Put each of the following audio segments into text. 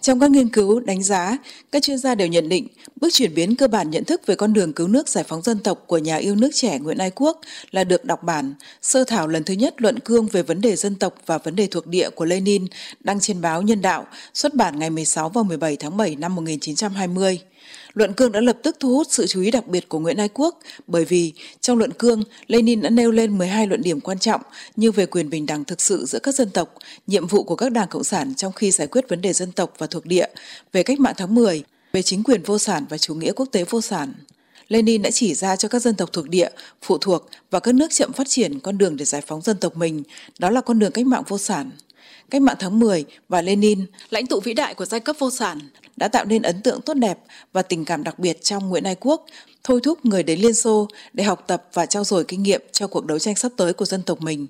Trong các nghiên cứu đánh giá, các chuyên gia đều nhận định bước chuyển biến cơ bản nhận thức về con đường cứu nước giải phóng dân tộc của nhà yêu nước trẻ Nguyễn Ái Quốc là được đọc bản sơ thảo lần thứ nhất luận cương về vấn đề dân tộc và vấn đề thuộc địa của Lenin đăng trên báo Nhân đạo, xuất bản ngày 16 và 17 tháng 7 năm 1920. Luận cương đã lập tức thu hút sự chú ý đặc biệt của Nguyễn Ái Quốc bởi vì trong luận cương, Lenin đã nêu lên 12 luận điểm quan trọng như về quyền bình đẳng thực sự giữa các dân tộc, nhiệm vụ của các đảng cộng sản trong khi giải quyết vấn đề dân tộc và thuộc địa, về cách mạng tháng 10, về chính quyền vô sản và chủ nghĩa quốc tế vô sản. Lenin đã chỉ ra cho các dân tộc thuộc địa, phụ thuộc và các nước chậm phát triển con đường để giải phóng dân tộc mình, đó là con đường cách mạng vô sản. Cách mạng tháng 10 và Lenin, lãnh tụ vĩ đại của giai cấp vô sản, đã tạo nên ấn tượng tốt đẹp và tình cảm đặc biệt trong Nguyễn Ái Quốc, thôi thúc người đến Liên Xô để học tập và trao dồi kinh nghiệm cho cuộc đấu tranh sắp tới của dân tộc mình.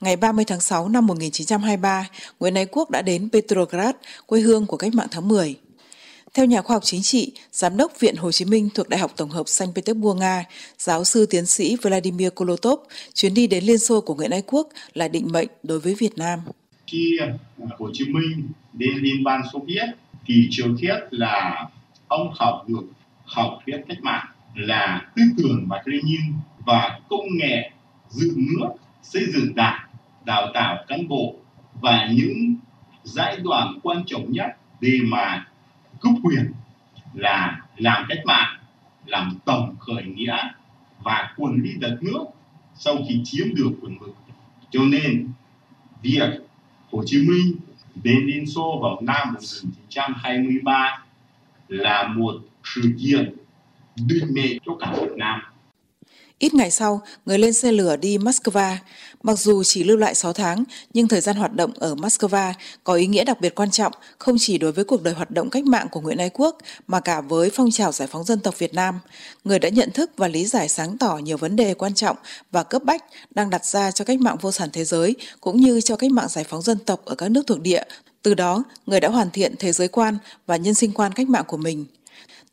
Ngày 30 tháng 6 năm 1923, Nguyễn Ái Quốc đã đến Petrograd, quê hương của cách mạng tháng 10. Theo nhà khoa học chính trị, Giám đốc Viện Hồ Chí Minh thuộc Đại học Tổng hợp Saint Petersburg Nga, giáo sư tiến sĩ Vladimir Kolotov, chuyến đi đến Liên Xô của Nguyễn Ái Quốc là định mệnh đối với Việt Nam. Khi à, Hồ Chí Minh đến Liên bang Xô Viết thì trước hết là ông học được học thuyết cách mạng là tư tưởng Mác nhiên và công nghệ dựng nước, xây dựng đảng, đào tạo cán bộ và những giai đoạn quan trọng nhất để mà cướp quyền là làm cách mạng, làm tổng khởi nghĩa và quản lý đất nước sau khi chiếm được quyền lực. Cho nên việc Hồ Chí Minh đến Liên Xô vào năm 1923 là một sự kiện định mệnh cho cả Việt Nam. Ít ngày sau, người lên xe lửa đi Moscow. Mặc dù chỉ lưu lại 6 tháng, nhưng thời gian hoạt động ở Moscow có ý nghĩa đặc biệt quan trọng không chỉ đối với cuộc đời hoạt động cách mạng của Nguyễn Ái Quốc mà cả với phong trào giải phóng dân tộc Việt Nam. Người đã nhận thức và lý giải sáng tỏ nhiều vấn đề quan trọng và cấp bách đang đặt ra cho cách mạng vô sản thế giới cũng như cho cách mạng giải phóng dân tộc ở các nước thuộc địa. Từ đó, người đã hoàn thiện thế giới quan và nhân sinh quan cách mạng của mình.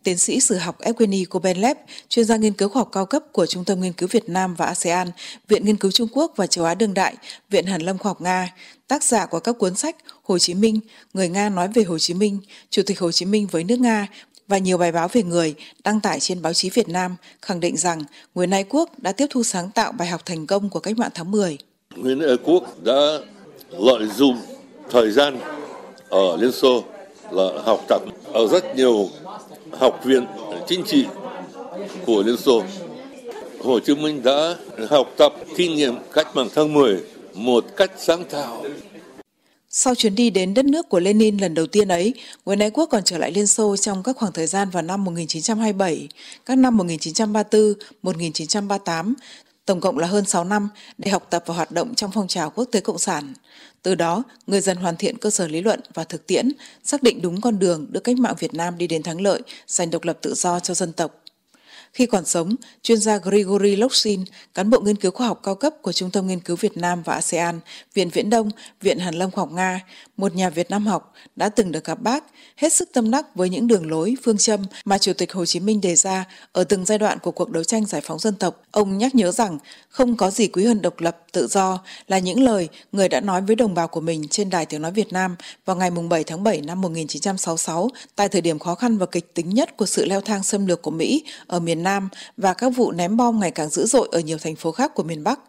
Tiến sĩ sử học Evgeny Kobenlev, chuyên gia nghiên cứu khoa học cao cấp của Trung tâm Nghiên cứu Việt Nam và ASEAN, Viện Nghiên cứu Trung Quốc và Châu Á Đương đại, Viện Hàn Lâm Khoa học Nga, tác giả của các cuốn sách Hồ Chí Minh, Người Nga nói về Hồ Chí Minh, Chủ tịch Hồ Chí Minh với nước Nga và nhiều bài báo về người đăng tải trên báo chí Việt Nam khẳng định rằng Nguyễn Ái Quốc đã tiếp thu sáng tạo bài học thành công của cách mạng tháng 10. Nguyễn Ái Quốc đã lợi dụng thời gian ở Liên Xô là học tập ở rất nhiều học viện chính trị của Liên Xô. Hồ Chí Minh đã học tập kinh nghiệm cách mạng tháng 10 một cách sáng tạo. Sau chuyến đi đến đất nước của Lenin lần đầu tiên ấy, Nguyễn Ái Quốc còn trở lại Liên Xô trong các khoảng thời gian vào năm 1927, các năm 1934, 1938, tổng cộng là hơn 6 năm để học tập và hoạt động trong phong trào quốc tế cộng sản. Từ đó, người dân hoàn thiện cơ sở lý luận và thực tiễn, xác định đúng con đường đưa cách mạng Việt Nam đi đến thắng lợi, giành độc lập tự do cho dân tộc. Khi còn sống, chuyên gia Grigory Loksin, cán bộ nghiên cứu khoa học cao cấp của Trung tâm Nghiên cứu Việt Nam và ASEAN, Viện Viễn Đông, Viện Hàn Lâm Khoa học Nga, một nhà Việt Nam học, đã từng được gặp bác, hết sức tâm đắc với những đường lối, phương châm mà Chủ tịch Hồ Chí Minh đề ra ở từng giai đoạn của cuộc đấu tranh giải phóng dân tộc. Ông nhắc nhớ rằng không có gì quý hơn độc lập, tự do là những lời người đã nói với đồng bào của mình trên Đài Tiếng Nói Việt Nam vào ngày 7 tháng 7 năm 1966 tại thời điểm khó khăn và kịch tính nhất của sự leo thang xâm lược của Mỹ ở miền Nam và các vụ ném bom ngày càng dữ dội ở nhiều thành phố khác của miền Bắc.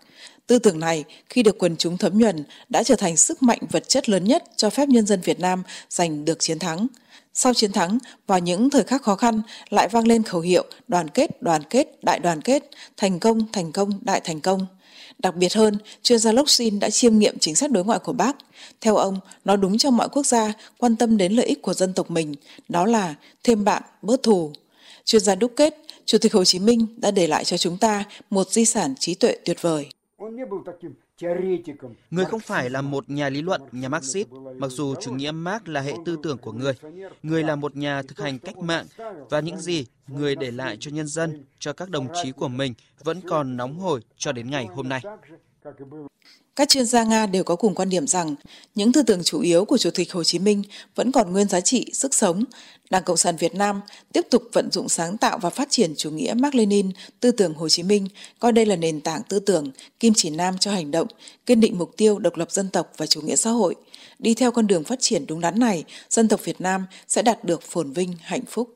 Tư tưởng này, khi được quần chúng thấm nhuần, đã trở thành sức mạnh vật chất lớn nhất cho phép nhân dân Việt Nam giành được chiến thắng. Sau chiến thắng, vào những thời khắc khó khăn, lại vang lên khẩu hiệu đoàn kết, đoàn kết, đại đoàn kết, thành công, thành công, đại thành công. Đặc biệt hơn, chuyên gia Locksin đã chiêm nghiệm chính sách đối ngoại của bác. Theo ông, nó đúng cho mọi quốc gia quan tâm đến lợi ích của dân tộc mình, đó là thêm bạn, bớt thù. Chuyên gia đúc kết, Chủ tịch Hồ Chí Minh đã để lại cho chúng ta một di sản trí tuệ tuyệt vời. Người không phải là một nhà lý luận, nhà Marxist, mặc dù chủ nghĩa Marx là hệ tư tưởng của người. Người là một nhà thực hành cách mạng và những gì người để lại cho nhân dân, cho các đồng chí của mình vẫn còn nóng hổi cho đến ngày hôm nay. Các chuyên gia Nga đều có cùng quan điểm rằng những tư tưởng chủ yếu của Chủ tịch Hồ Chí Minh vẫn còn nguyên giá trị, sức sống. Đảng Cộng sản Việt Nam tiếp tục vận dụng sáng tạo và phát triển chủ nghĩa Mark Lenin, tư tưởng Hồ Chí Minh, coi đây là nền tảng tư tưởng, kim chỉ nam cho hành động, kiên định mục tiêu độc lập dân tộc và chủ nghĩa xã hội. Đi theo con đường phát triển đúng đắn này, dân tộc Việt Nam sẽ đạt được phồn vinh, hạnh phúc.